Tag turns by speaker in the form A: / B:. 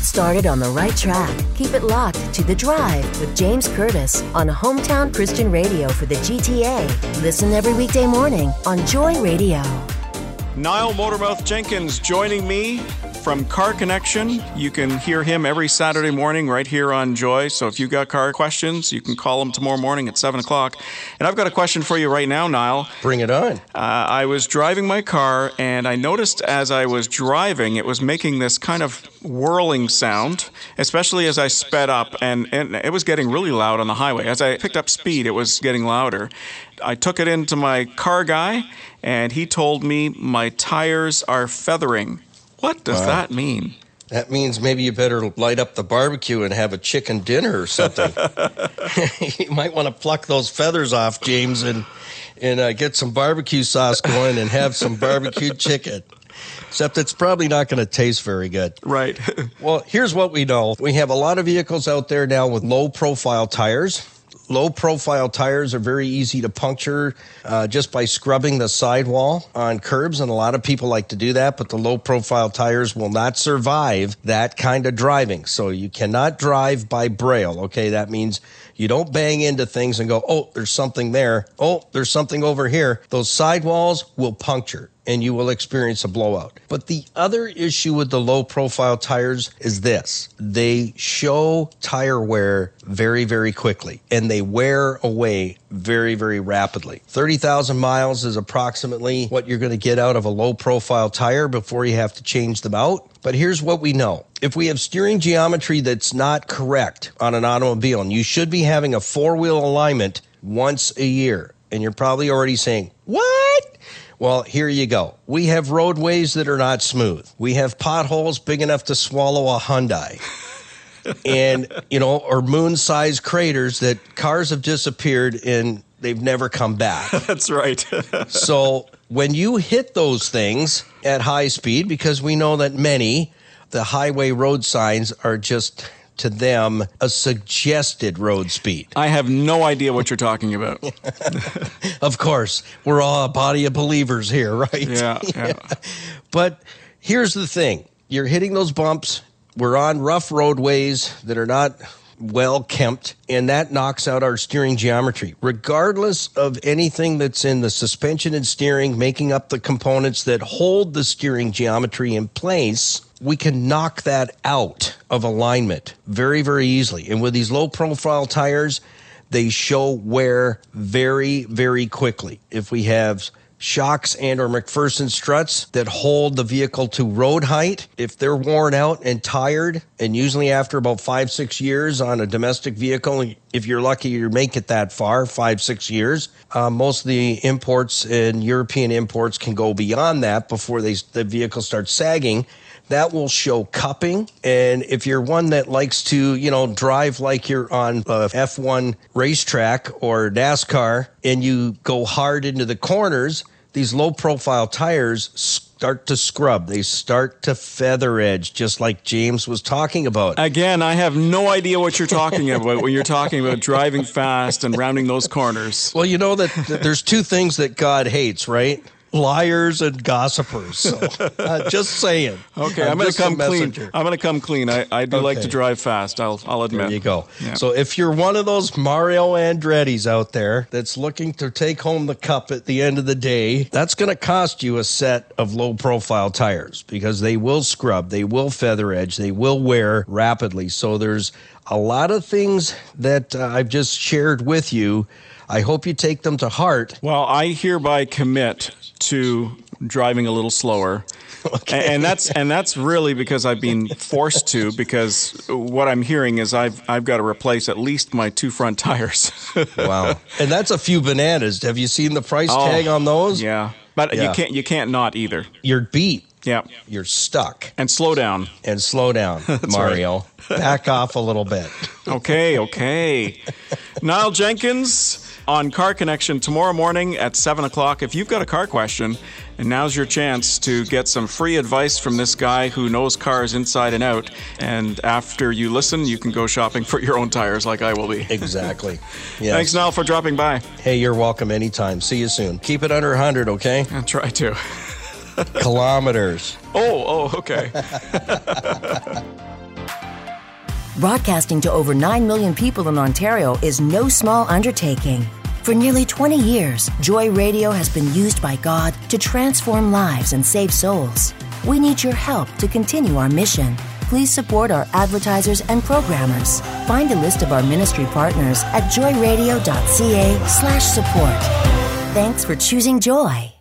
A: Get started on the right track. Keep it locked to The Drive with James Curtis on Hometown Christian Radio for the GTA. Listen every weekday morning on Joy Radio.
B: Niall Motormouth Jenkins joining me from Car Connection. You can hear him every Saturday morning right here on Joy. So if you've got car questions, you can call him tomorrow morning at 7 o'clock. And I've got a question for you right now, Niall.
C: Bring it on.
B: Uh, I was driving my car and I noticed as I was driving, it was making this kind of whirling sound, especially as I sped up, and, and it was getting really loud on the highway. As I picked up speed, it was getting louder. I took it into my car guy, and he told me my tires are feathering. What does
C: Wow.
B: that mean?
C: That means maybe you better light up the barbecue and have a chicken dinner or something. you might want to pluck those feathers off, James, and and uh, get some barbecue sauce going and have some barbecued chicken. Except it's probably not going to taste very good.
B: Right.
C: Well, here's what we know. We have a lot of vehicles out there now with low profile tires. Low profile tires are very easy to puncture uh, just by scrubbing the sidewall on curbs, and a lot of people like to do that, but the low profile tires will not survive that kind of driving. So you cannot drive by braille, okay? That means you don't bang into things and go, oh, there's something there. Oh, there's something over here. Those sidewalls will puncture and you will experience a blowout. But the other issue with the low profile tires is this they show tire wear very, very quickly and they wear away very, very rapidly. 30,000 miles is approximately what you're going to get out of a low profile tire before you have to change them out. But here's what we know. If we have steering geometry that's not correct on an automobile, and you should be having a four wheel alignment once a year, and you're probably already saying, What? Well, here you go. We have roadways that are not smooth. We have potholes big enough to swallow a Hyundai. and, you know, or moon sized craters that cars have disappeared and they've never come back.
B: That's right.
C: so when you hit those things at high speed, because we know that many, the highway road signs are just to them a suggested road speed.
B: I have no idea what you're talking about.
C: Of course, we're all a body of believers here, right?
B: Yeah, yeah.
C: But here's the thing you're hitting those bumps. We're on rough roadways that are not well kempt, and that knocks out our steering geometry. Regardless of anything that's in the suspension and steering, making up the components that hold the steering geometry in place, we can knock that out of alignment very, very easily. And with these low profile tires, they show wear very, very quickly. If we have shocks and or MacPherson struts that hold the vehicle to road height, if they're worn out and tired, and usually after about five, six years on a domestic vehicle, if you're lucky, you make it that far, five, six years. Uh, most of the imports and European imports can go beyond that before they the vehicle starts sagging that will show cupping. And if you're one that likes to, you know, drive like you're on a F1 racetrack or NASCAR and you go hard into the corners, these low profile tires start to scrub. They start to feather edge, just like James was talking about.
B: Again, I have no idea what you're talking about when you're talking about driving fast and rounding those corners.
C: Well, you know that that there's two things that God hates, right? Liars and gossipers. So, uh, just saying.
B: Okay, I'm, going to come clean. I'm going to come clean. I, I do like to drive fast. I'll I'll admit.
C: There you go.
B: Yeah.
C: So if you're one of those Mario Andretti's out there that's looking to take home the cup at the end of the day, that's going to cost you a set of low profile tires because they will scrub, they will feather edge, they will wear rapidly. So there's a lot of things that uh, I've just shared with you. I hope you take them to heart.
B: Well, I hereby commit to driving a little slower. And, and that's and that's really because I've been forced to because what I'm hearing is I've I've got to replace at least my two front tires.
C: Wow. and that's a few bananas. Have you seen the price tag on those?
B: Oh, Yeah. But
C: Yeah.
B: you can't you can't not either.
C: You're beat.
B: Yeah.
C: You're stuck.
B: And slow down.
C: And slow down, Mario. Back off a little bit.
B: Okay, okay. Niall Jenkins on Car Connection tomorrow morning at 7 o'clock. If you've got a car question, and now's your chance to get some free advice from this guy who knows cars inside and out. And after you listen, you can go shopping for your own tires like I will be.
C: Exactly. Yes.
B: Thanks, Niall, for dropping by.
C: Hey, you're welcome anytime. See you soon. Keep it under 100, okay?
B: I'll try to.
C: Kilometers.
B: Oh, oh, okay.
A: Broadcasting to over 9 million people in Ontario is no small undertaking. For nearly 20 years, Joy Radio has been used by God to transform lives and save souls. We need your help to continue our mission. Please support our advertisers and programmers. Find a list of our ministry partners at joyradio.ca slash support. Thanks for choosing Joy.